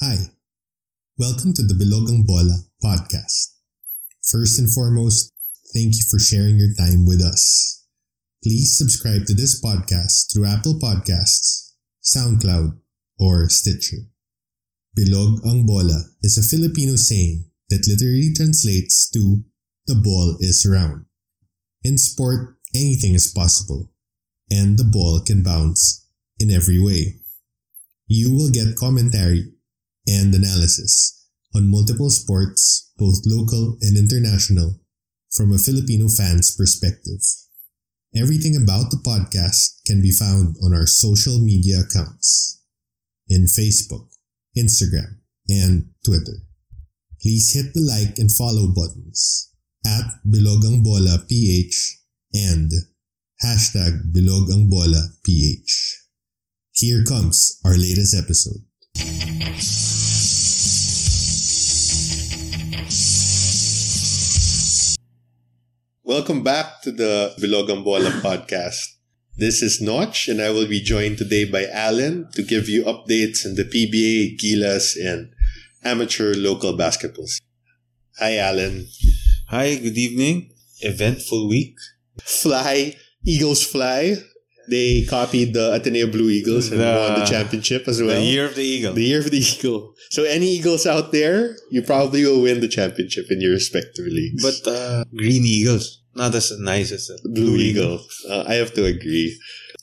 Hi, welcome to the Bilog Ang Bola podcast. First and foremost, thank you for sharing your time with us. Please subscribe to this podcast through Apple Podcasts, SoundCloud, or Stitcher. Bilog ang bola is a Filipino saying that literally translates to the ball is round. In sport, anything is possible, and the ball can bounce in every way. You will get commentary and analysis on multiple sports, both local and international, from a Filipino fan's perspective. Everything about the podcast can be found on our social media accounts in Facebook, Instagram, and Twitter. Please hit the like and follow buttons at Bilog Ang Bola PH and hashtag Bilog Ang Bola PH. Here comes our latest episode. Welcome back to the Bilog Ang Bola podcast. This is Noch, and I will be joined today by Allen to give you updates on the PBA, Gilas, and amateur local basketball. Hi, Allen. Hi, good evening. Eventful week. Fly, Eagles fly. They copied the Ateneo Blue Eagles and The- won the championship as well. The year of the eagle. The year of the Eagle. So any Eagles out there, you probably will win the championship in your respective leagues. but uh, green eagles, not as nice as a Blue Eagle. Uh, I have to agree.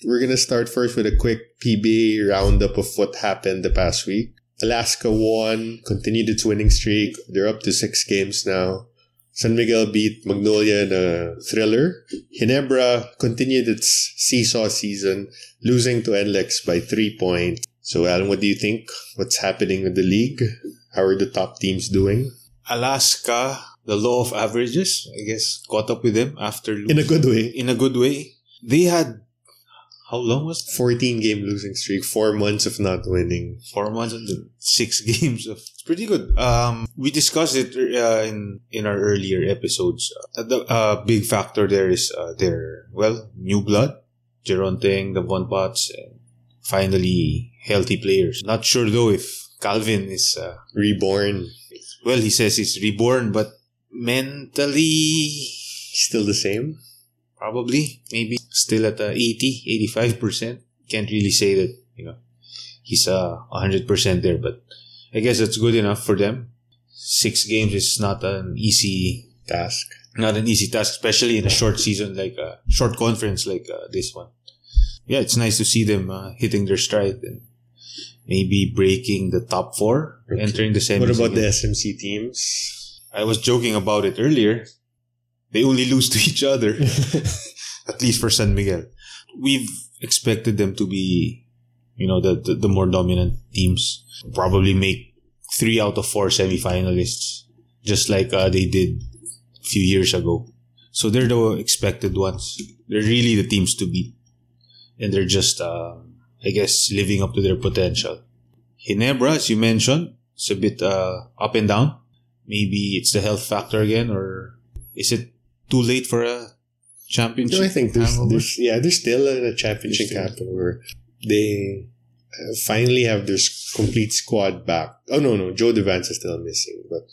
We're going to start first with a quick PBA roundup of what happened the past week. Alaska won, continued its winning streak. They're up to six games now. San Miguel beat Magnolia in a thriller. Ginebra continued its seesaw season, losing to NLEX by three points. So, Allen, what do you think? What's happening with the league? How are the top teams doing? Alaska, the law of averages, I guess, caught up with them after losing. In a good way. in a good way. They had how long was it? 14 game losing streak, four months of not winning. Four months and then six games of it's pretty good. Um, we discussed it uh, in in our earlier episodes. Uh, the uh, big factor there is uh, their well new blood, Jeron Teng, the Von Potts, and finally healthy players. Not sure though if Calvin is uh, Reborn. well. He says he's reborn, but mentally Still the same. Probably maybe still at uh, 80 85% can't really say that you know he's uh 100% there but i guess that's good enough for them six games is not an easy Task. not an easy task especially in a short season like a short conference like uh, this one yeah it's nice to see them uh, hitting their stride and maybe breaking the top four Okay. entering the semis What about the. SMC teams? i was joking about it earlier they only lose to each other at least for San Miguel. We've expected them to be, you know, the, the, the more dominant teams. Probably make three out of four semifinalists, just like uh, they did a few years ago. So they're the expected ones. They're really the teams to beat. And they're just, uh, I guess, living up to their potential. Ginebra, as you mentioned, it's a bit uh, up and down. Maybe it's the health factor again, or is it too late for a championship? No, I think there's, hangover? there's yeah, they're still in a championship camp where they uh, finally have their complete squad back. Oh no, no, Joe Devance is still missing, but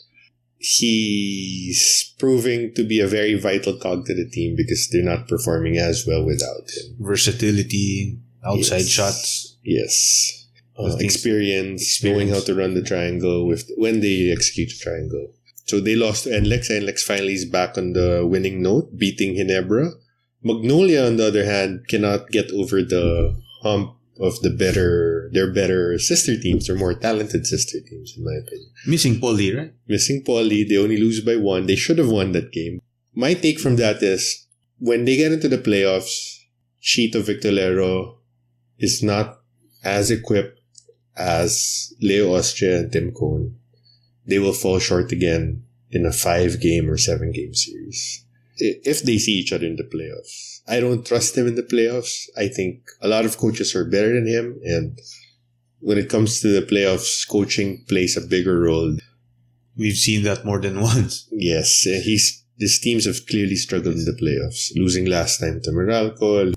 he's proving to be a very vital cog to the team because they're not performing as well without him. versatility, outside Yes. shots. Yes. Uh, experience, experience. knowing how to run the triangle with when they execute the triangle. So they lost to NLEX. NLEX finally is back on the winning note, beating Ginebra. Magnolia, on the other hand, cannot get over the hump of the better, their better sister teams, their more talented sister teams, in my opinion. Missing Paul Lee, right? Missing Paul Lee, they only lose by one. They should have won that game. My take from that is when they get into the playoffs, Chito Victolero is not as equipped as Leo Austria and Tim Cone. They will fall short again in a five game or seven game series. If they see each other in the playoffs. I don't trust him in the playoffs. I think a lot of coaches are better than him. And when it comes to the playoffs, coaching plays a bigger role We've seen that more than once. Yes, uh, he's his teams have clearly struggled in the playoffs, losing last time to Meralco.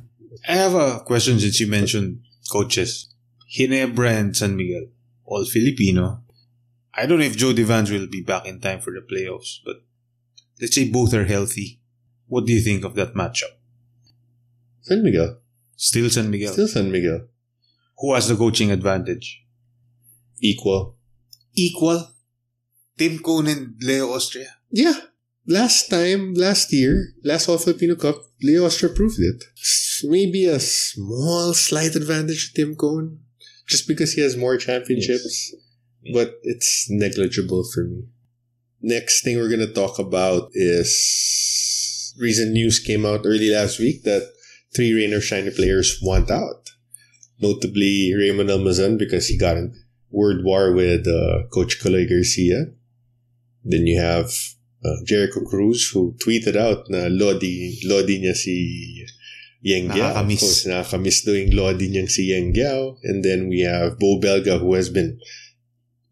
I have a question since you mentioned coaches. Ginebra and San Miguel, all Filipino. I don't know if Joe Devance will be back in time for the playoffs, but let's say both are healthy. What do you think of that matchup? San Miguel. Still San Miguel. Still San Miguel. Who has the coaching advantage? Equal. Equal. Tim Cone and Leo Austria. Yeah. Last time, last year, last All Filipino Cup, Leo Austria proved it. Maybe a small slight advantage to Tim Cone, just because he has more championships, but it's negligible for me. Next thing we're gonna talk about is recent news came out early last week that three Rain or Shine players want out. Notably Raymond Almazan because he got in word war with uh, Coach Caloy Garcia. Then you have uh, Jericho Cruz who tweeted out na Lodi, Lodi niya si Yeng Guiao. Nakakamiss. Of course, nakakamiss yung Lodi niyang si Yeng Guiao. And then we have Bo Belga who has been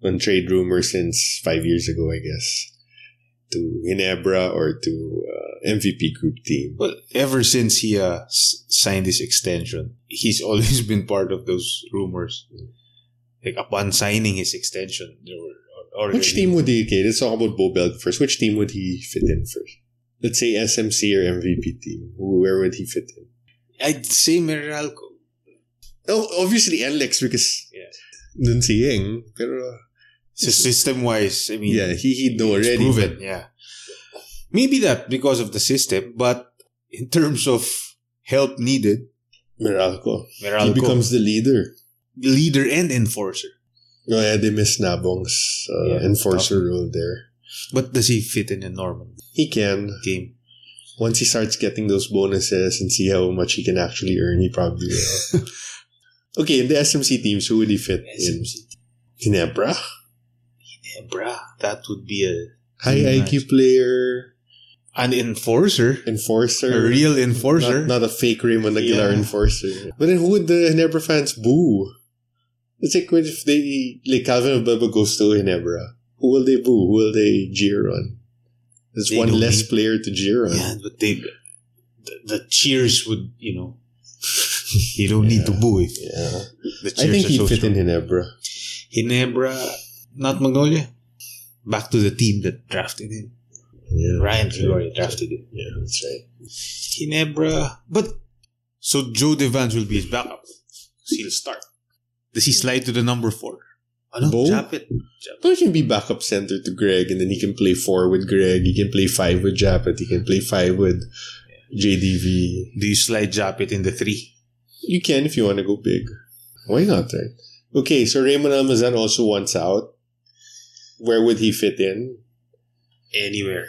on trade rumors since five years ago, I guess, to Ginebra or to uh, MVP group team. Well, ever since he uh, signed his extension, he's always been part of those rumors. Like upon signing his extension, there were already Which team would he, okay, let's talk about Bo first. Which team would he fit in first? Let's say SMC or MVP team. Where would he fit in? I'd say Meralco. Oh, obviously Alex because Yeah. dun si Yeng. Pero So system wise, I mean, yeah, he he'd know already. proven. Yeah, maybe that because of the system, but in terms of help needed, Meralco. Meralco He becomes the leader. leader and enforcer. Oh yeah, they miss Nabong's uh, Yeah, enforcer role there. But does he fit in a normal He can. game? Once he starts getting those bonuses and see how much he can actually earn, he probably will. okay, in the SMC teams, who would he fit in? Ginebra? Yeah, bruh, that would be a High IQ player, an enforcer, enforcer. a real enforcer. Not, not a fake Raymond Aguilar Yeah. enforcer. But then who would the Ginebra fans boo? It's like what if they like Calvin Abueva goes to Ginebra. Who will they boo? Who will they jeer on? There's They one less need- player to jeer on. yeah, but they, the, the cheers would, you know, you don't need to boo it. Yeah. The I think he'd so fit in strong. Ginebra. Ginebra, not Magnolia. Back to the team that drafted him. Yeah. Ryan that's Gloria right. drafted him. Yeah, that's right. Ginebra, but so Joe Devance will be his backup. So he'll start. Does he slide to the number four? Ano? Bo? Japeth. But he can be backup center to Greg, and then he can play four with Greg. He can play five with Japeth. He can play five with JDV. Do you slide Japeth in the three? You can if you want to go big. Why not, right? Okay, so Raymond Almazan also wants out. Where would he fit in? Anywhere.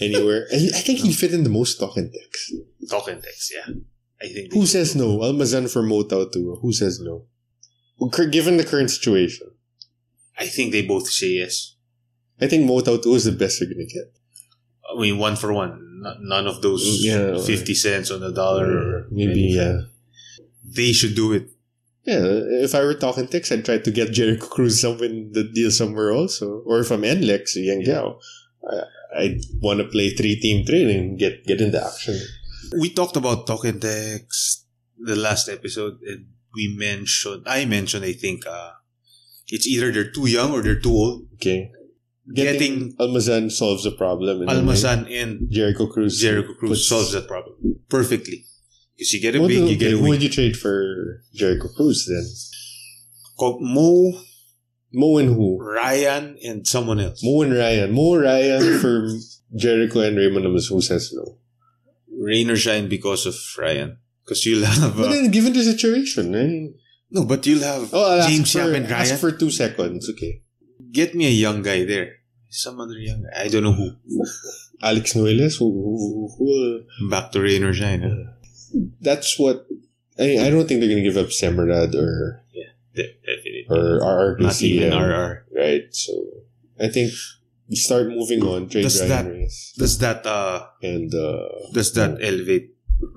Anywhere? I I think he'd fit in the most talk and text. Talk and text, yeah. I think. Who says no? Almazan for Mo Tautuaa. Who says no? Given the current situation, I think they both say yes. I think Mo Tautuaa is the best you're to get. I mean, one for one. None of those Yeah, 50 cents on a dollar. Maybe, yeah. They should do it. Yeah, if I were talking Tex, I'd try to get Jericho Cruz some in the deal somewhere also. Or if I'm NLEX, Yeng Guiao, I, I'd want to play three team training and get, get into action. We talked about talking and text the last episode, and we mentioned, I mentioned, I think, uh, it's either they're too young or they're too old. Okay. Getting Almazan solves the problem. Almazan and Jericho Cruz. Jericho Cruz solves that problem perfectly. Because you get a What big, you get a who would you trade for Jericho Cruz then? Mo, Mo and who? Ryan, and someone else. Mo and Ryan. Mo Ryan for Jericho and Raymond Amos. Who says no? Rain or shine because of Ryan. Because you'll have. But Uh, then, given the situation, mean, no, but you'll have oh, James Yap and Ryan. ask for two seconds. Okay. Get me a young guy there. Some other young guy. I don't know who. Alex Noeles, who, who, who will Back to Rain or shine. Huh? That's what I, I don't think they're gonna give up Semerad or De- definitely. or RR Garcia, RR. right? So I think you start moving on. Trade Does that- Reyes Does that uh and uh, does that elevate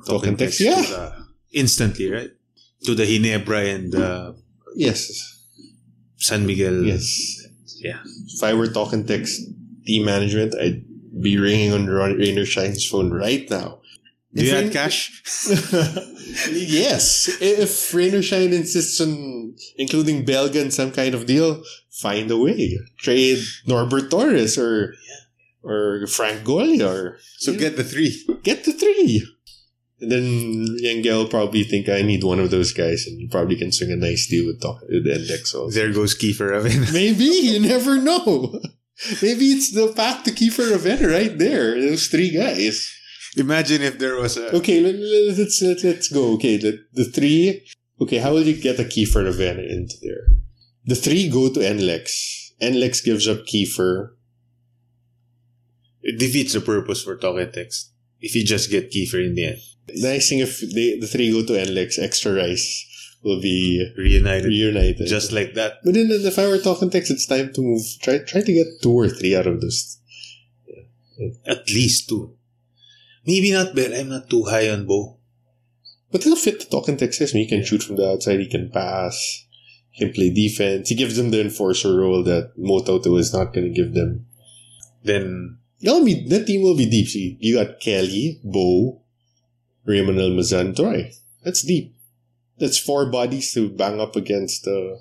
Talk and Text? to Yeah. the- instantly, right? To the Ginebra and uh, yes, San Miguel. yes. Yeah. If I were talking text team management, I'd be ringing on Ron- Rain or Shine's phone right now. Do you If add Rain- cash? yes. If Rain or Shine insists on including Belga in some kind of deal, find a way. Trade Norbert Torres or or Frank Golla or So get the three. get the three. And then Yengel will probably think I need one of those guys, and you probably can swing a nice deal with the, with also. There goes Kiefer Ravenna. Maybe you never know. Maybe it's the path to Kiefer Ravenna right there. Those three guys. Imagine if there was a. Okay, let, let, let's let, let's go. Okay, the, the three. Okay, how will you get a Kiefer Ravenna into there? The three go to NLEX. NLEX gives up Kiefer. It defeats the purpose for talk and text. If you just get Kiefer in the end. Nice thing if they, the three go to NLEX, extra rice will be Reunited. reunited. Just like that. but then if I were talking text, it's time to move. Try try to get two or three out of those. At least two. Maybe not Bell. I'm not too high on Bo. But he'll fit the talking text system. He can shoot from the outside. He can pass. He can play defense. He gives them the enforcer role that Mo Tautuaa is not going to give them. Then That'll be that team will be deep. See, you got Kelly, Bo, Raymond Almazan, Troy. That's deep. That's four bodies to bang up against uh,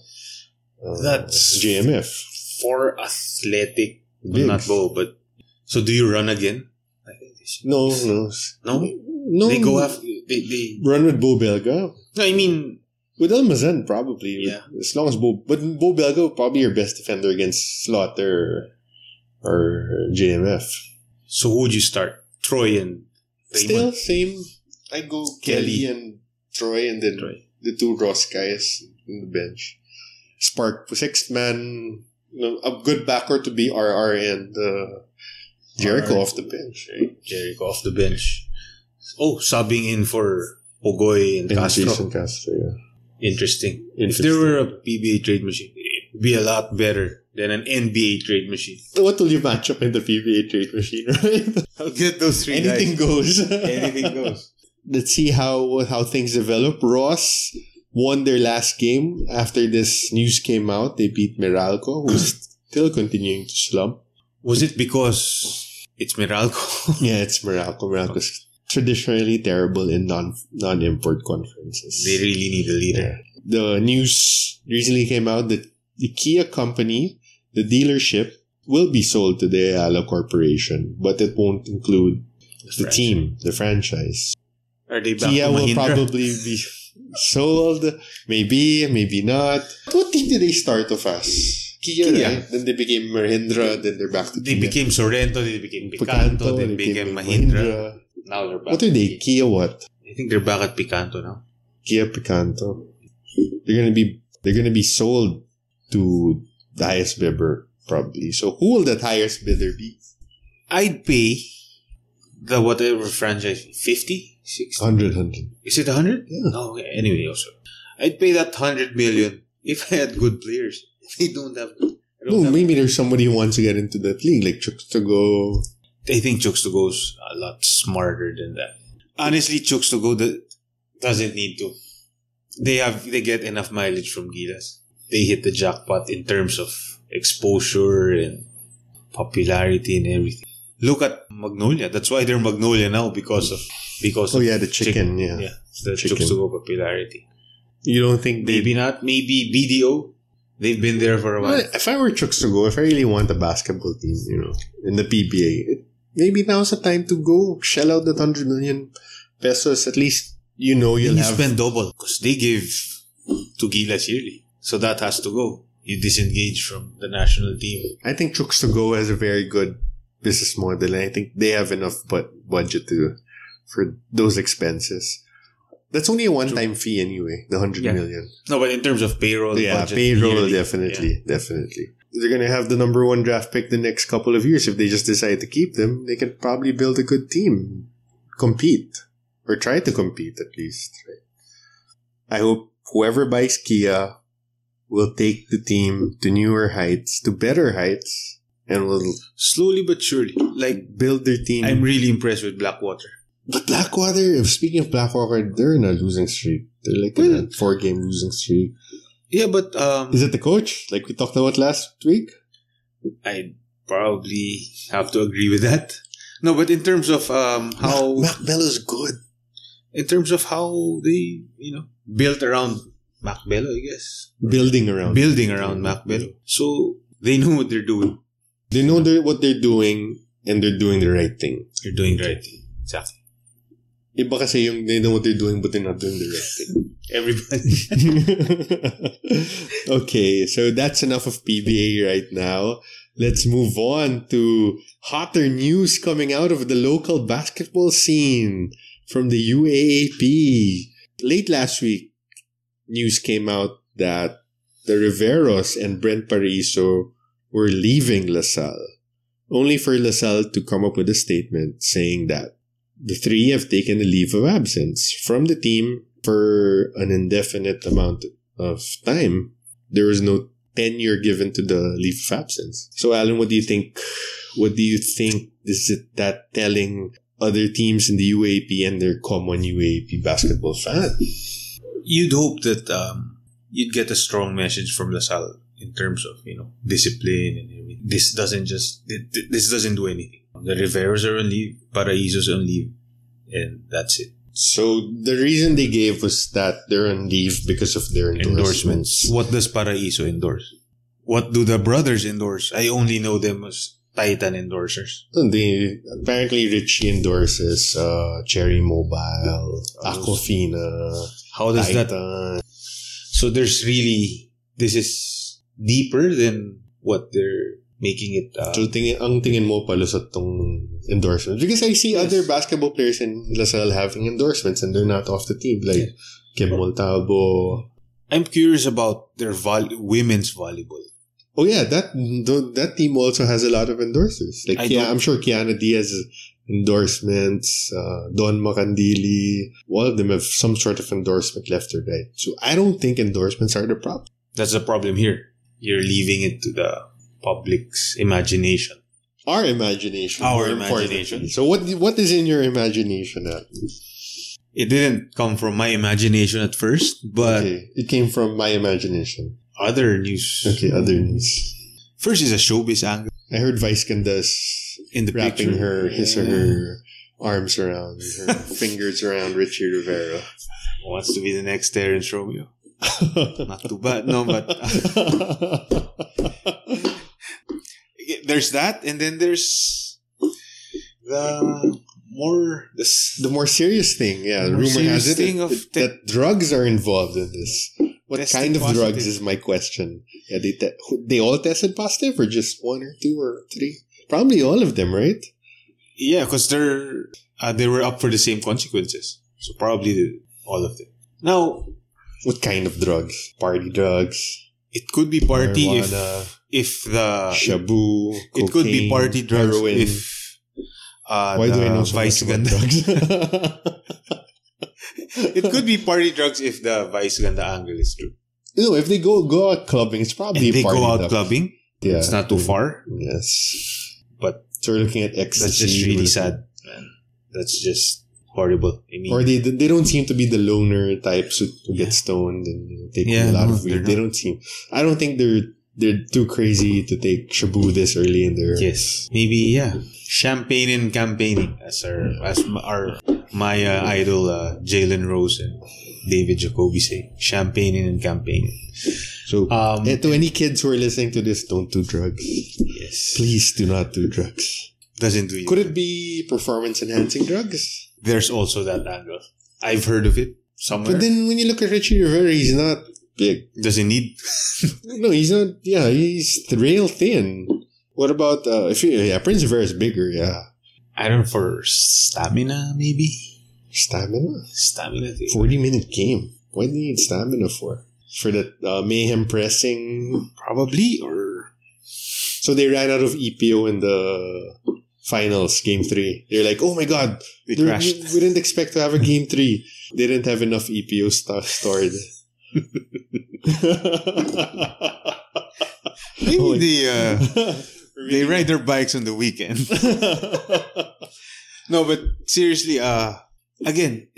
uh, That's- JMF. for athletic. Bigs. Not Bo, but. So do you run again? I think they should. No, no, No? no. They go after. They, they. run with Bo Belga. No, I mean. With Almazan, probably. Yeah. As long as Bo, but Bo Belga probably your best defender against Slaughter or JMF. So who would you start? Troy and Still same. I go Kelly, Kelly. and Troy, and then Troy. the two ROS guys in the bench. Spark sixth man, a good backer to be RR and uh, Jericho off the bench. Right? Jericho off the bench. Oh, subbing in for Pogoy and, And Castro. Jason Castro. Yeah. Interesting. If there were a PBA trade machine, it'd be a lot better than an NBA trade machine. What will you match up in the PBA trade machine? Right? I'll get those three Anything guys. goes. Anything goes. Let's see how how things develop. ROS won their last game after this news came out. They beat Meralco, who's still continuing to slump. Was it because it's Meralco? Yeah, it's Meralco. Meralco's traditionally terrible in non non import conferences. they really need a leader. Yeah. The news recently came out that the Kia company, the dealership, will be sold to the Ayala Corporation, but it won't include the franchise. team, the franchise. Are they back Kia will probably be sold. Maybe, maybe not. What team did they start off as? Kia, Kia. right? Then they became Mahindra, then they're back to They Kia. became Sorento, they became Picanto, Picanto, they they became became Mahindra. Now they're back. What are they? Kia what? I think they're back at Picanto now. Kia Picanto. They're gonna be they're gonna be sold to the highest bidder probably. So who will that highest bidder be? I'd pay the whatever franchise 50, 60. 100, 100. Is it 100? Yeah. No, okay. anyway, also. I'd pay that 100 million if I had good players. They don't have. I, don't No, have maybe there's somebody who wants to get into that league, like Chooks to go. I think Chooks to go's a lot smarter than that. Honestly, Chooks to go the, doesn't need to. They have they get enough mileage from Gilas. They hit the jackpot in terms of exposure and popularity and everything. Look at Magnolia. That's why they're Magnolia now because of because Oh yeah, the chicken. Yeah. yeah the Chicken. Chooks to go popularity. You don't think they? Maybe not. Maybe BDO. They've been there for a while. Well, if I were Chooks to go, if I really want a basketball team, you know, in the PBA, maybe now's the time to go shell out that hundred million pesos. At least you know you'll you have. spend double because they give to Gilas yearly. So that has to go. You disengage from the national team. I think Chooks to go has a very good business model, and I think they have enough but budget to for those expenses. That's only a one-time fee anyway. The hundred Yeah. million. No, but in terms of payroll, yeah, budget, payroll yearly, definitely, definitely. They're gonna have the number one draft pick the next couple of years. If they just decide to keep them, they can probably build a good team, compete, or try to compete at least. Right? I hope whoever buys Kia will take the team to newer heights, to better heights, and will Slowly but surely. Like, build their team. I'm really impressed with Blackwater. But Blackwater, if speaking of Blackwater, they're in a losing streak. They're like in a four game losing streak. Yeah, but um, Is it the coach? Like we talked about last week? I probably have to agree with that. No, but in terms of um, how Mac, Mac Belo's good. in terms of how they you know built around Mac Belo, I guess Building around. building around Mac Belo, so they know what they're doing. They know they're, what they're doing and they're doing the right thing. They're doing the right thing. Exactly. Iba kasi yung they know what they're doing but they're not doing the right thing. Everybody. okay, so that's enough of PBA right now. Let's move on to hotter news coming out of the local basketball scene from the UAAP. Late last week, news came out that the Riveros and Brent Paraiso were leaving LaSalle, only for LaSalle to come up with a statement saying that the three have taken a leave of absence from the team for an indefinite amount of time. There was no tenure given to the leave of absence. So, Allen, what do you think? What do you think is it that telling other teams in the UAAP and their common UAAP basketball fan? you'd hope that um, you'd get a strong message from LaSalle in terms of you know discipline and everything. This doesn't just th- th- this doesn't do anything. The Riveros are on leave, Paraiso's on leave, and that's it. So the reason they gave was that they're on leave because of their endorsements. Endorsements. What does Paraiso endorse? What do the brothers endorse? I only know them as Titan endorsers. They apparently Ricci endorses uh, Cherry Mobile, Aquafina, How does that? Titan. So there's really this is deeper than what they're making it. Uh, So tingin, ang tingin mo palusot tong endorsement? Because I see Yes. other basketball players in LaSalle having endorsements and they're not off the team. Like Kib Montalbo. I'm curious about their vol- women's volleyball. Oh yeah, that that team also has a lot of endorsers. Like I'm sure Kiana Diaz endorsements, uh, Dawn Macandili, all of them have some sort of endorsement left or right. So I don't think endorsements are the problem. That's the problem here. You're leaving it to the public's imagination. Our imagination. Our imagination. So what what is in your imagination? Al? It didn't come from my imagination at first, but okay, it came from my imagination. other news. Okay, other news. First is a showbiz angle I heard Vice Ganda's in the wrapping picture. her his or her arms around her fingers around Ricci Rivero. Wants to be the next Terrence Romeo. Not too bad, no, but there's that, and then there's the more this the more serious thing, yeah. The rumor has it of te- that drugs are involved in this. What kind of positive. drugs is my question? Yeah, they te- they all tested positive, or just one or two or three? Probably all of them, right? yeah, because they're uh, they were up for the same consequences, so probably all of them. Now What kind of drugs? Party drugs, it could be party marijuana, if if the shabu. it could be party drugs heroin. if uh, Why the do I know so vice much about drugs? it could be party drugs if the vice ganda angle is true. no, if they go go out clubbing, it's probably And they go out clubbing. Yeah, It's not too far, Yes, but so we're looking at ecstasy. that's just really sad, man. That's just horrible. I mean, Or they they don't seem to be the loner types who, who get stoned and you know, take Yeah, a lot no, of weed. they're They not. don't seem. I don't think they're they're too crazy to take shabu this early in their. yes, maybe yeah. Champagne and campaigning, as our as our my uh, idol uh, Jalen Rose and David Jacoby say, champagne and campaigning. So Um, eh, to any kids who are listening to this, don't do drugs. yes, Please do not do drugs. doesn't do. Could it be performance enhancing drugs? There's also that angle. I've heard of it somewhere. But then when you look at Ricci Rivero, he's not big. Does it need? No, he's not. Yeah, he's real thin. What about uh, if you, yeah, Prince Rivero is bigger? Yeah, I don't know for stamina maybe stamina. stamina. thing. 40 minute game. What do you need stamina for? For the uh, mayhem pressing. Probably or So they ran out of EPO in the finals, game three. They're like, oh my god, crashed. we, we didn't expect to have a game three. They didn't have enough EPO stuff stored. Maybe Oh, they uh, they ride their bikes on the weekend. no, but seriously, uh, again,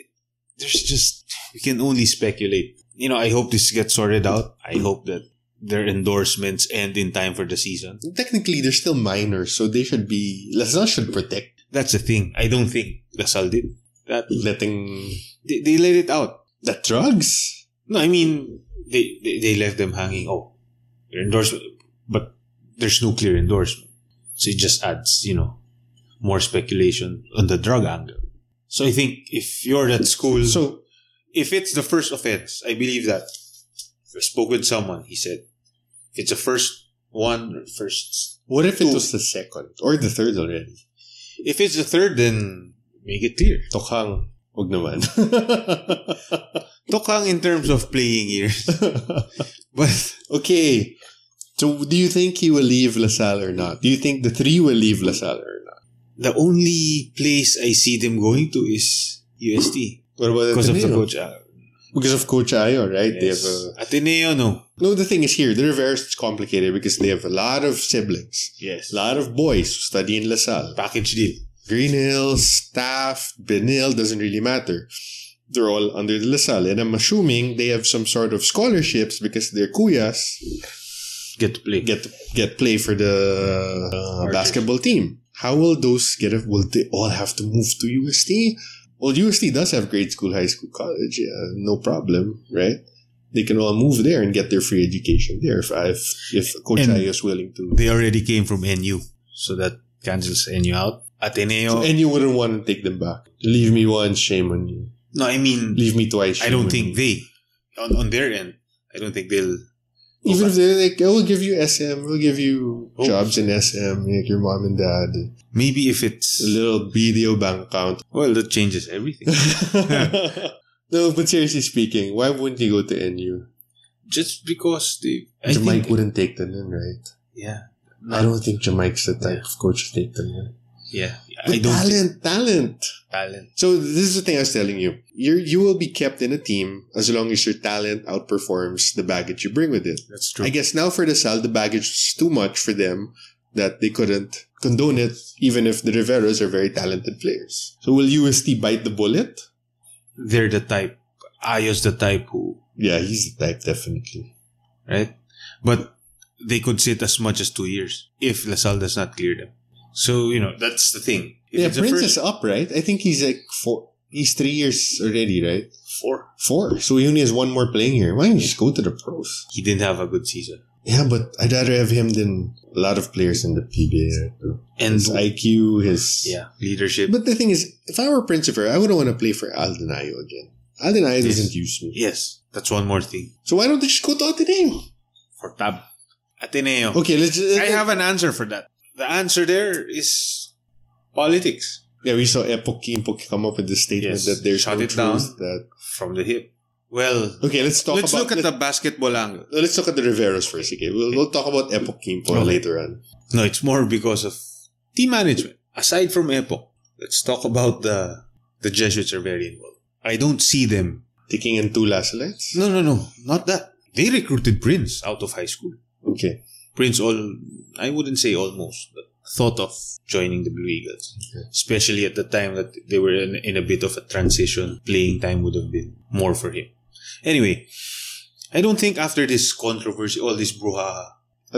there's just we can only speculate. You know, I hope this gets sorted out. I hope that their endorsements end in time for the season. Technically, they're still minors, so they should be. LaSalle should protect. That's the thing. I don't think LaSalle did that. Letting They, they let it out. the drugs. No, I mean they, they they left them hanging. Oh, your endorsement, but there's no clear endorsement, so it just adds you know more speculation on the drug angle. So I think if you're at school, So if it's the first offense, I believe that. I spoke with someone. He said, if it's the first one or first, what if it was the second or the third already? if it's the third, then make it clear. Tokhang. Huwag naman. Tokhang in terms of playing years, but okay. So do you think he will leave LaSalle or not? Do you think the three will leave LaSalle or not? the only place I see them going to is UST What about because of the coach. Uh, Because of Coach Ayo, right? They have yes. a, Ateneo, no. no, the thing is here, the Riveros is complicated because they have a lot of siblings. Yes. A lot of boys who study in LaSalle. Package deal. Green Hills, Staff, Benilde, doesn't really matter. They're all under the LaSalle. And I'm assuming they have some sort of scholarships because their kuyas Get to play. get get play for the uh, basketball team. How will those get? A, will they all have to move to UST? Well, UST does have grade school, high school, college. Yeah, no problem, right? They can all move there and get their free education there if if, if Coach And- Ayo is willing to. They already came from NU, so that cancels NU out. Ateneo. and you wouldn't want to take them back. Leave me once, shame on you. no, I mean, Leave me twice. I don't on think you. they, on, on their end, I don't think they'll. Even if they're like, oh, we'll give you SM, we'll give you Oh. jobs in SM, like your mom and dad, Maybe if it's. a little video bank account. Well, that changes everything. no, but seriously speaking, why wouldn't you go to NU? Just because they. Think, wouldn't take them in, right? yeah. I don't think Jamike's the type of coach to take them in. Yeah. But I don't talent, think talent. talent. So this is the thing I was telling you. You you will be kept in a team as long as your talent outperforms the baggage you bring with it. That's true. I guess now for the Sal, the baggage is too much for them that they couldn't condone it, even if the Riveros are very talented players. So will UST bite the bullet? They're the type. Ayo's the type who. Yeah, he's the type, definitely. right? But they could sit as much as two years if LaSalle does not clear them. So, you know, that's the thing. If yeah, Prince first is up, right? I think he's like four. He's three years already, right? four, Four. So he only has one more playing year. Why don't you just go to the pros? he didn't have a good season. Yeah, but I'd rather have him than a lot of players in the PBA. Right? And His IQ, his yeah, leadership. But the thing is, if I were Prince of Principal, I wouldn't want to play for Aldin Ayo again. Aldin Ayo Yes. doesn't use me. yes, that's one more thing So why don't they just go to Ateneo? for Tab. Ateneo. Okay, let's. I have an answer for that. The answer there is politics Yeah, we saw Epok Quimpo come up with the statement Yes. that there's Shut no it truth that. from the hip. Well, Okay, let's talk let's about. look at let, the basketball angle. Uh, let's look at the Riveros first. Okay, we'll, we'll talk about Epok Quimpo Okay. later on. No, it's more because of team management. Aside from Epoch, let's talk about the the Jesuits are very involved. I don't see them Taking in two last. No, no, no, not that. They recruited Prince out of high school. Okay, Prince all, I wouldn't say almost, but thought of joining the Blue Eagles. Okay. Especially at the time that they were in, in a bit of a transition. Playing time would have been more for him. Anyway, I don't think after this controversy, all this brouhaha,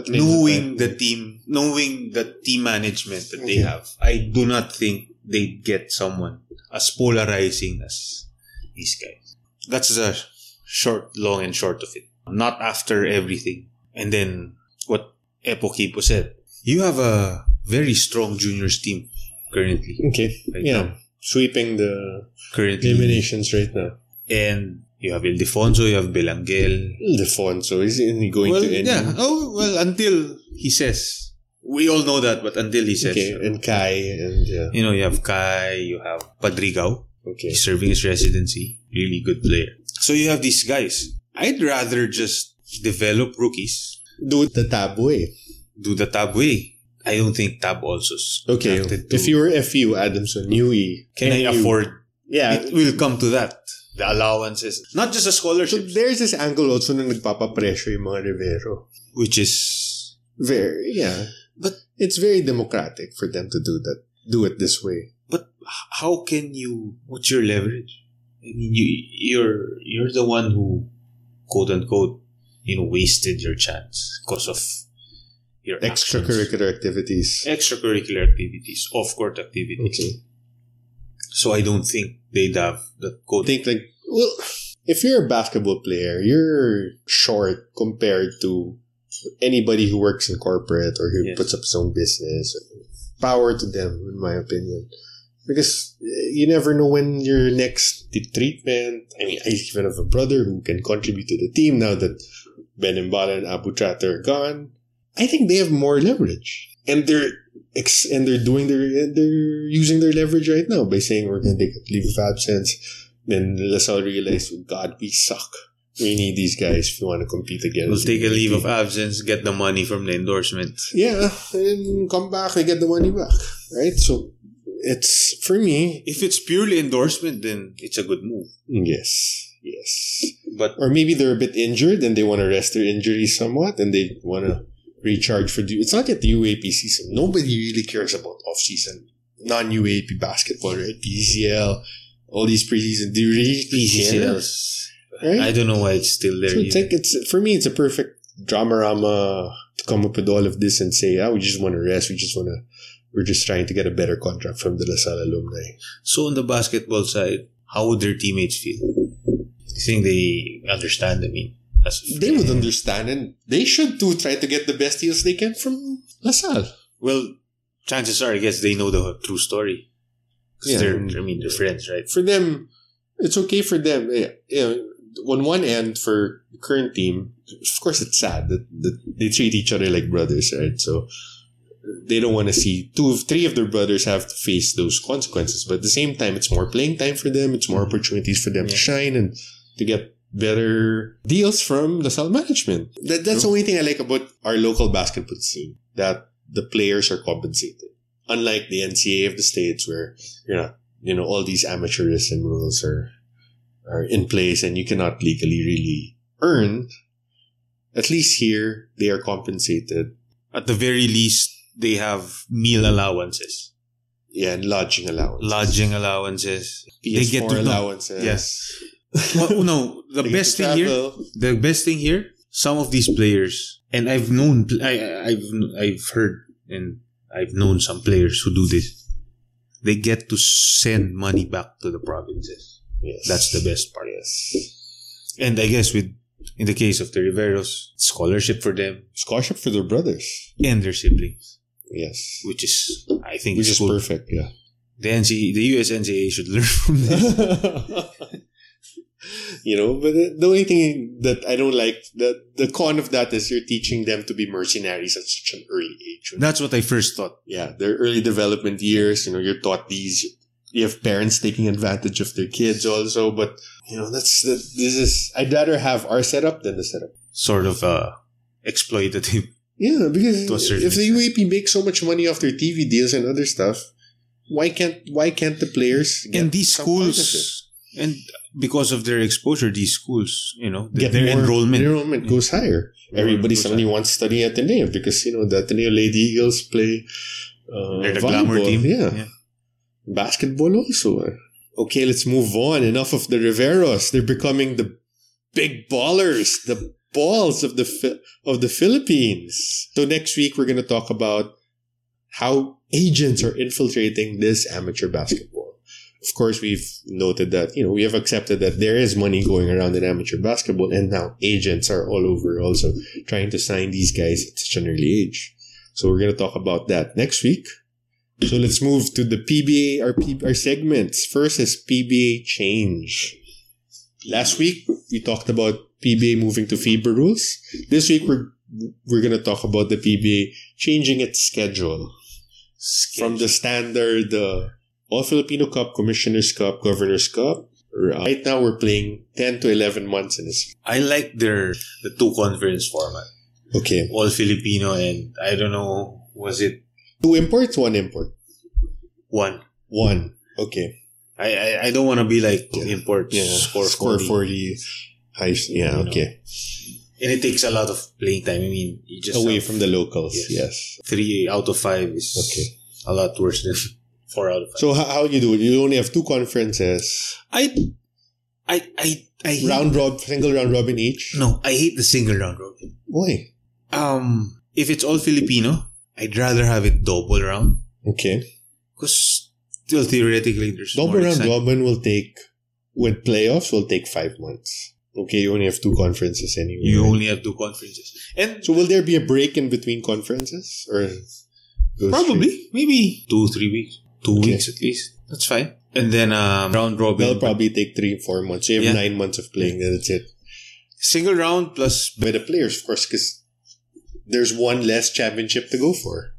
knowing the team, knowing the team management that they have, I do not think they'd get someone as polarizing as these guys. That's the short, long and short of it. Not after everything. And then what Epok Quimpo said. You have a very strong juniors team currently. Okay, Right yeah, now. sweeping the Currently. eliminations right now. And you have Ildefonso, you have Belangel. Ildefonso is he going well, to NU? yeah. Oh, well, until he says. We all know that, but until he says. Okay, and Kai and yeah. You know, you have Kai, you have Padrigao. Okay, He's serving his residency. Really good player. So you have these guys. I'd rather just develop rookies, do the tab way. do the tab way. I don't think tab also Okay, if you were FEU, Adamson, UE, can I afford? Yeah, It will come to that. The allowances, not just a so scholarship, there's this angle also na nagpapapresyo yung mga Rivero. which is Very, yeah. But- it's very democratic for them to do that. Do it this way. But h- how can you? What's your leverage? I mean, you you're you're the one who, quote unquote, you know, wasted your chance because of your actions. Extracurricular activities. extracurricular activities, off-court activities. Okay. So I don't think they'd have the I code. think like well, if you're a basketball player, you're short compared to anybody who works in corporate or who Yes. puts up his own business. Power to them, in my opinion, because eh, you never know when your next t- treatment. I mean, I even have a brother who can contribute to the team now that Ben Mbala and Abu Tratter are gone. I think they have more leverage, and they're ex- and they're doing their and they're using their leverage right now by saying we're going to take a leave of absence. Then LaSalle realized, oh God, we suck. We need these guys if we want to compete again. We'll take a leave of absence, get the money from the endorsement. Yeah, and come back, and get the money back, right? So it's for me. If it's purely endorsement, then it's a good move. Yes, yes. But Or maybe they're a bit injured and they want to rest their injuries somewhat, and they want to recharge for. It's not yet the UAAP season. Nobody really cares about off season, non UAAP basketball, right? PCL, all these preseason. Do you really care? Right? I don't know why it's still there. So it's like it's for me, it's a perfect dramarama to come up with all of this and say, ah, we just want to rest. We just want to. We're just trying to get a better contract from the LaSalle alumni. So on the basketball side, how would their teammates feel? You think they understand? I mean, They would understand, and they should too try to get the best deals they can from LaSalle. Well, chances are, I guess they know the true story. Yeah. they're, I mean, they're friends, right? For them, it's okay for them. Eh, You know, on one end, for the current team, of course, it's sad that, that they treat each other like brothers, right? So they don't want to see two of three of their brothers have to face those consequences. But at the same time, it's more playing time for them. It's more opportunities for them to shine and to get better deals from LaSalle management. That, that's the only thing I like about our local basketball scene, that the players are compensated. Unlike the NCAA of the States where, you know, you know, all these amateurism rules are, are in place and you cannot legally really earn. At least here, they are compensated. At the very least, they have meal allowances, Yeah, and lodging allowance. lodging allowances. PS4 they get to allowances. Yes. Well, no, the best thing here, the best thing here, some of these players, and I've known, I, I've, I've heard, and I've known some players who do this. They get to send money back to the provinces. Yes. That's the best part. Yes. And I guess with, in the case of the Riveros, scholarship for them Scholarship for their brothers. and their siblings, Yes. which is, I think, Which is cool. perfect, yeah. The NCAA, the US NCAA should learn from this. you know, but the, the only thing that I don't like, the, the con of that is you're teaching them to be mercenaries at such an early age. That's what I first thought. yeah, their early development years, you know, you're taught these, you have parents taking advantage of their kids also, but, you know, that's, the, this is, I'd rather have our setup than the setup. Sort of uh, exploitative. Yeah, because To a certain if the UAAP makes so much money off their TV deals and other stuff, why can't why can't the players get and these some part of schools, and because of their exposure, these schools, you know, get their more- enrollment. enrollment goes higher. Everybody goes suddenly higher. wants to study at Ateneo because you know the Ateneo Lady Eagles play uh, They're the glamour volleyball. team. Yeah. basketball also. Okay, let's move on. Enough of the Riveros. They're becoming the big ballers, the balls of the of the Philippines. So next week we're going to talk about how agents are infiltrating this amateur basketball. Of course, we've noted that you know we have accepted that there is money going around in amateur basketball, and now agents are all over also trying to sign these guys at such an early age. So we're going to talk about that next week. So let's move to the PBA, our, P- our segments. First is PBA change. Last week, we talked about PBA moving to FIBA rules. This week, we're, we're going to talk about the PBA changing its schedule from the standard uh, All Filipino Cup, Commissioner's Cup, Governor's Cup. Right now, we're playing 10 to 11 months in this. I like their the two conference format, Okay. all Filipino, and I don't know, was it Two imports, one import. one? One. Okay. I I, I don't want to be like Yeah. import Yeah. score Score 40. 40. High, yeah, You know. okay. and it takes a lot of playing time. I mean, you just Away have from the locals. Yes. yes. three out of five is Okay. a lot worse than four out of five. So how, how you do it? You only have two conferences, I I I I hate, round rob, single round robin each. no, I hate the single round robin. Why? Um, if it's all Filipino, I'd rather have it double round. Okay. Because still theoretically, there's Double round robin will take, with playoffs, will take five months. Okay, you only have two conferences anyway. You right? only have two conferences. And So will there be a break in between conferences? Or probably, straight? maybe two, three weeks. Two Okay. weeks at least. That's fine. And then um, round robin. That'll probably take three, four months. You have Yeah. nine months of playing, then that's it. Single round plus By the players, of course, because there's one less championship to go for.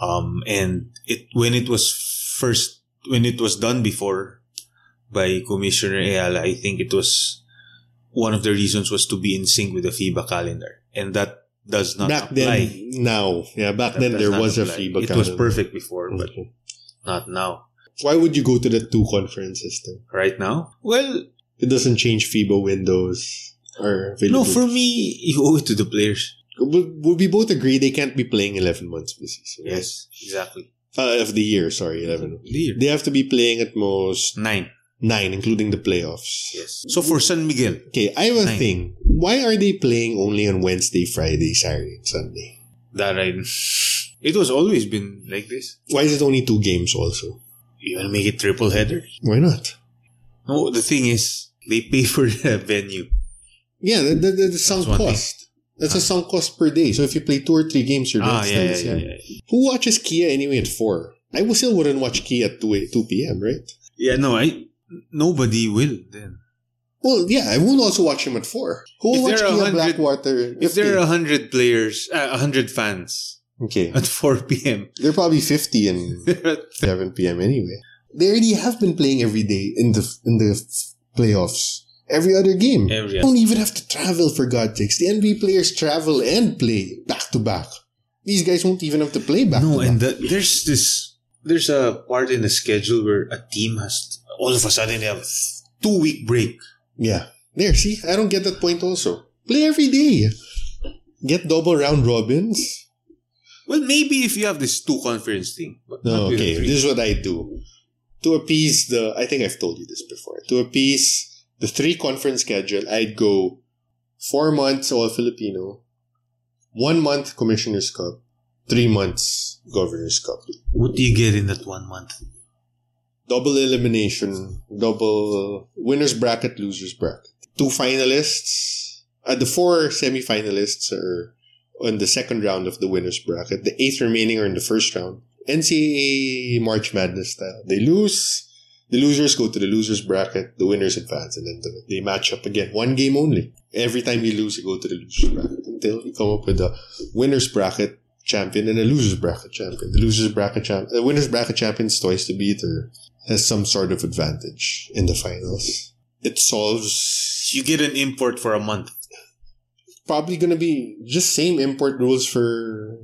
Um, and it when it was first when it was done before by Commissioner Eala, I think it was one of the reasons was to be in sync with the FIBA calendar, and that does not back apply. then, now. Yeah, back That then there not was a apply. FIBA It was perfect before, but Okay. not now. Why would you go to the two conference system? Right now, well, It doesn't change FIBA windows or no. For me, you owe it to the players. Would would we both agree they can't be playing 11 months of the season? right? Yes, exactly. Uh, of the year, sorry, 11. Clear. They have to be playing at most Nine. Nine, including the playoffs. Yes. So for San Miguel, Okay, I have a Nine. thing. Why are they playing only on Wednesday, Friday, Saturday, and Sunday? that I, it was always been like this. Why is it only two games also? You want to make it triple header? Why not? No, the thing is, they pay for the venue. Yeah, the, the, the, the sunk That's one thing. cost. That's a sunk cost per day. So if you play two or three games, you're Ah, yeah, yeah, yeah, yeah. Who watches Kia anyway at 4? I still wouldn't watch Kia at 2, 2 p.m., right? Yeah, no, I nobody will then. Well, yeah, I will also watch him at 4. Who will If watch Kia 100 Blackwater? If there are a hundred players, uh, a hundred fans Okay. at four p.m., They're probably 50 and 7 p.m. anyway. They already have been playing every day in the in the playoffs. Every other game. Every You don't even have to travel for God's sakes. The NBA players travel and play back to back. These guys won't even have to play back no, and the, there's this there's a part in the schedule where a team has all of a sudden they have a two week break. Yeah. There, see? I don't get that point also. Play every day. Get double round robins. Well, maybe if you have this two conference thing, but No, okay. This is what I do. To appease the, I think I've told you this before. To appease the three conference schedule, I'd go four months all Filipino, one month Commissioner's Cup, three months Governor's Cup. What do you get in that one month? Double elimination, double winners bracket, losers bracket. Two finalists, uh, the four semifinalists are on the second round of the winners bracket. The eight remaining are in the first round. NCAA March Madness style. They lose. The losers go to the losers bracket. The winners advance, and then the, they match up again. One game only. Every time you lose, you go to the losers bracket until you come up with a winners bracket champion and a losers bracket champion. The losers bracket champ, the winners bracket champions twice to beat or has some sort of advantage in the finals. It solves You get an import for a month. probably going to be just same import rules for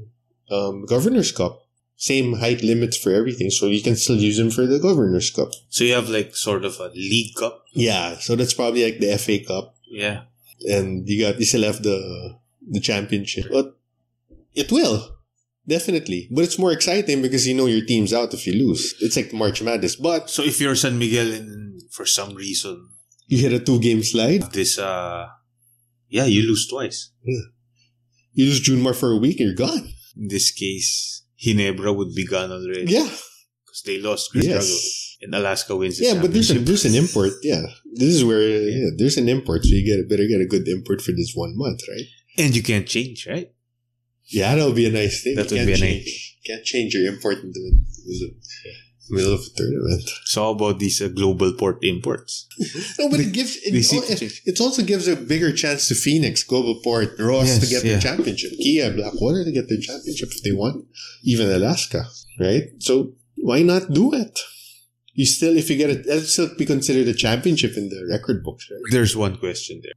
um, Governor's Cup. Same height limits for everything, so you can still use them for the Governor's Cup. So you have like sort of a league cup. Yeah, so that's probably like the FA Cup, Yeah. and you got you still have the the championship. But it will definitely, but it's more exciting because you know your team's out if you lose. It's like March Madness, but So if you're San Miguel and for some reason you hit a two game slide. this uh yeah, you lose twice. Yeah. You lose Junmar for a week, and you're gone. In this case, Ginebra would be gone already. Yeah. Because they lost Chris Drago. Yes. And Alaska wins Yeah, but there's, a, there's an import. Yeah. This is where, yeah, there's an import. So you get better get a good import for this one month, right? And you can't change, right? Yeah, that'll be a nice thing. That You would can't be a nice change, Can't change your import in the, middle of a tournament. So how about these uh, global port imports? No, but it gives, it, they seem al- to it, it also gives a bigger chance to Phoenix, Global Port, Ross Yes, to get yeah. their championship. Kia, Blackwater to get their championship if they want. Even Alaska, right? So why not do it? You still, if you get it, it'll still be considered a championship in the record books, right? There's one question there.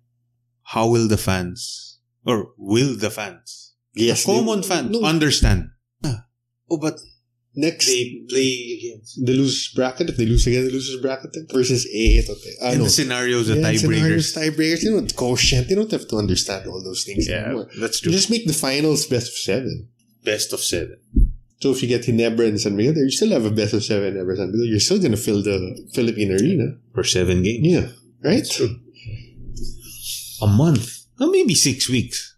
How will the fans, or will the fans, Yes. common they- fan, no, understand? Ah, Oh, but next, they play against. the losers bracket, if they lose again, the losers bracket then, versus A, ito, te. Ah, In no. the scenarios, the Yeah, scenarios, tiebreakers. tiebreakers, you don't quotient, they don't have to understand all those things Yeah, anymore. that's true. Just make the finals best of seven. Best of seven. So if you get Ginebra and San Miguel, there you still have a best of seven Ginebra San Miguel. You're still gonna fill the Philippine arena. For seven games. Yeah. Right? A month. Or maybe six weeks.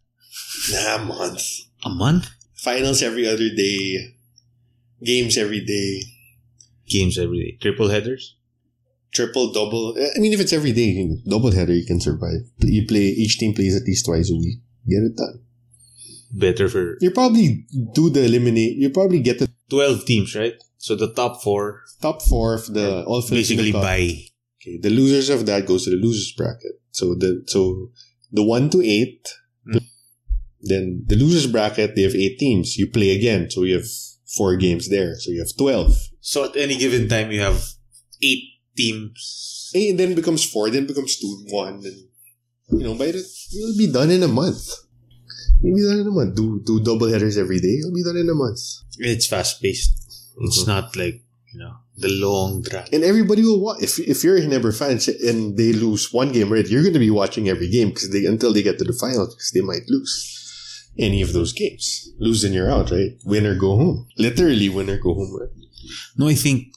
Nah, a month. A month? Finals every other day. Games every day. Games every day. Triple headers? Triple, double. I mean, if it's every day, double header, you can survive. You play, each team plays at least twice a week. Get it done. Better for You probably do the eliminate. You probably get the 12 teams, right? So the top four top four of the all basically buy. Okay, the losers of that goes to the losers bracket. So the so the one to eight, Mm. Then the losers bracket they have eight teams. You play again, so you have four games there. So you have twelve. So at any given time, you have eight teams. Eight then becomes four, then becomes two, one, and you know by the you'll be done in a month. You'll be done in a month. Do do double headers every day. You'll be done in a month. It's fast paced. It's Mhm. not like, you know, the long drag. And everybody will watch. If if you're a Ginebra fan and they lose one game, right, you're going to be watching every game because they until they get to the finals because they might lose any of those games. Lose and you're out, right? Win or go home. Literally win or go home, right? No, I think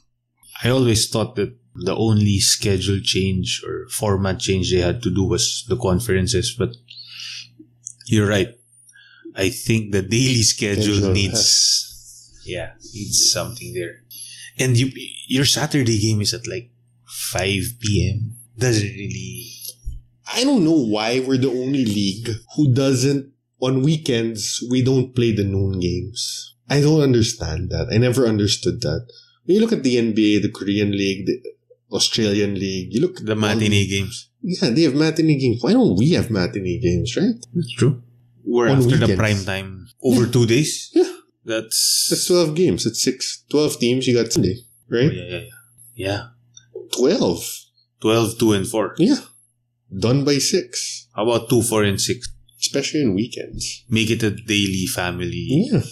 I always thought that the only schedule change or format change they had to do was the conferences, but you're right. I think the daily schedule Schedule needs, yeah, needs something there. And you, your Saturday game is at like 5 p.m. Doesn't really, I don't know why we're the only league who doesn't on weekends we don't play the noon games. I don't understand that. I never understood that. When you look at the NBA, the Korean League, the Australian League, you look at the matinee games. Yeah, they have matinee games. Why don't we have matinee games, right? That's true. We're On after the prime time over two days. Yeah. That's, That's 12 games. It's six, 12 teams. You got Sunday, oh, right? yeah, yeah, yeah. Yeah. 12. 12, 2, and 4. Yeah. Done by six. How about 2, 4, and 6? Especially on weekends. Make it a daily family. Yeah.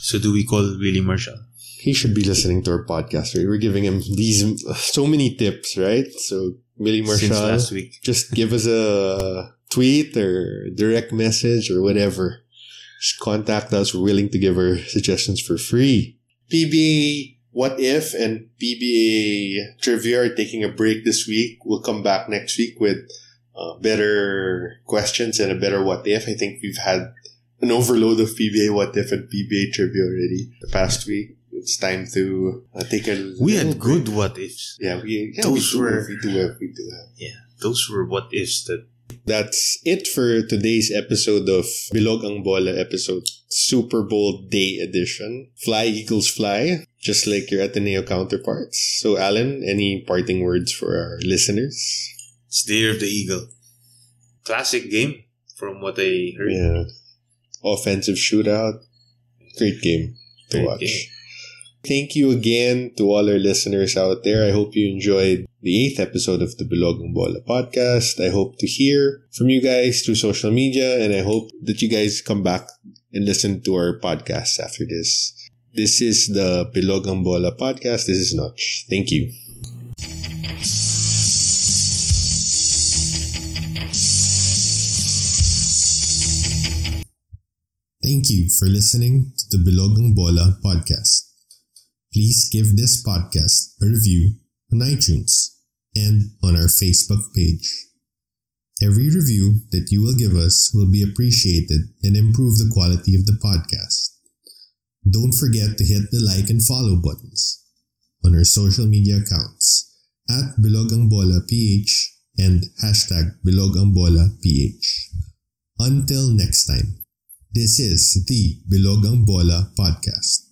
So do we call Willie Marcial? He should be listening to our podcast, right? We're giving him these, so many tips, right? So, Millie Since Marcial, last week. just give us a tweet or direct message or whatever. Just contact us. We're willing to give our suggestions for free. PBA What If and PBA Trivia are taking a break this week. We'll come back next week with uh, better questions and a better What If. I think we've had an overload of PBA What If and PBA Trivia already the past week. It's time to uh, take a We had break. good what ifs. Yeah, we, yeah, Those we were- have, we do have, we do have. Yeah. Those were what ifs that That's it for today's episode of Bilog ang Bola episode Super Bowl Day edition. Fly Eagles Fly, just like your Ateneo counterparts. So, Allen, any parting words for our listeners? Year of the eagle. Classic game from what I heard. Yeah. Offensive shootout. Great game to Great watch. game. Thank you again to all our listeners out there. I hope you enjoyed the eighth episode of the Bilog Ang Bola podcast. I hope to hear from you guys through social media, and I hope that you guys come back and listen to our podcast after this. This is the Bilog Ang Bola podcast. This is Noch. Thank you. Thank you for listening to the Bilog Ang Bola podcast. Please give this podcast a review on iTunes and on our Facebook page. Every review that you will give us will be appreciated and improve the quality of the podcast. Don't forget to hit the like and follow buttons on our social media accounts at Bilog Ang Bola PH and hashtag Bilog Ang Bola PH. Until next time. This is the Bilogang Bola Podcast.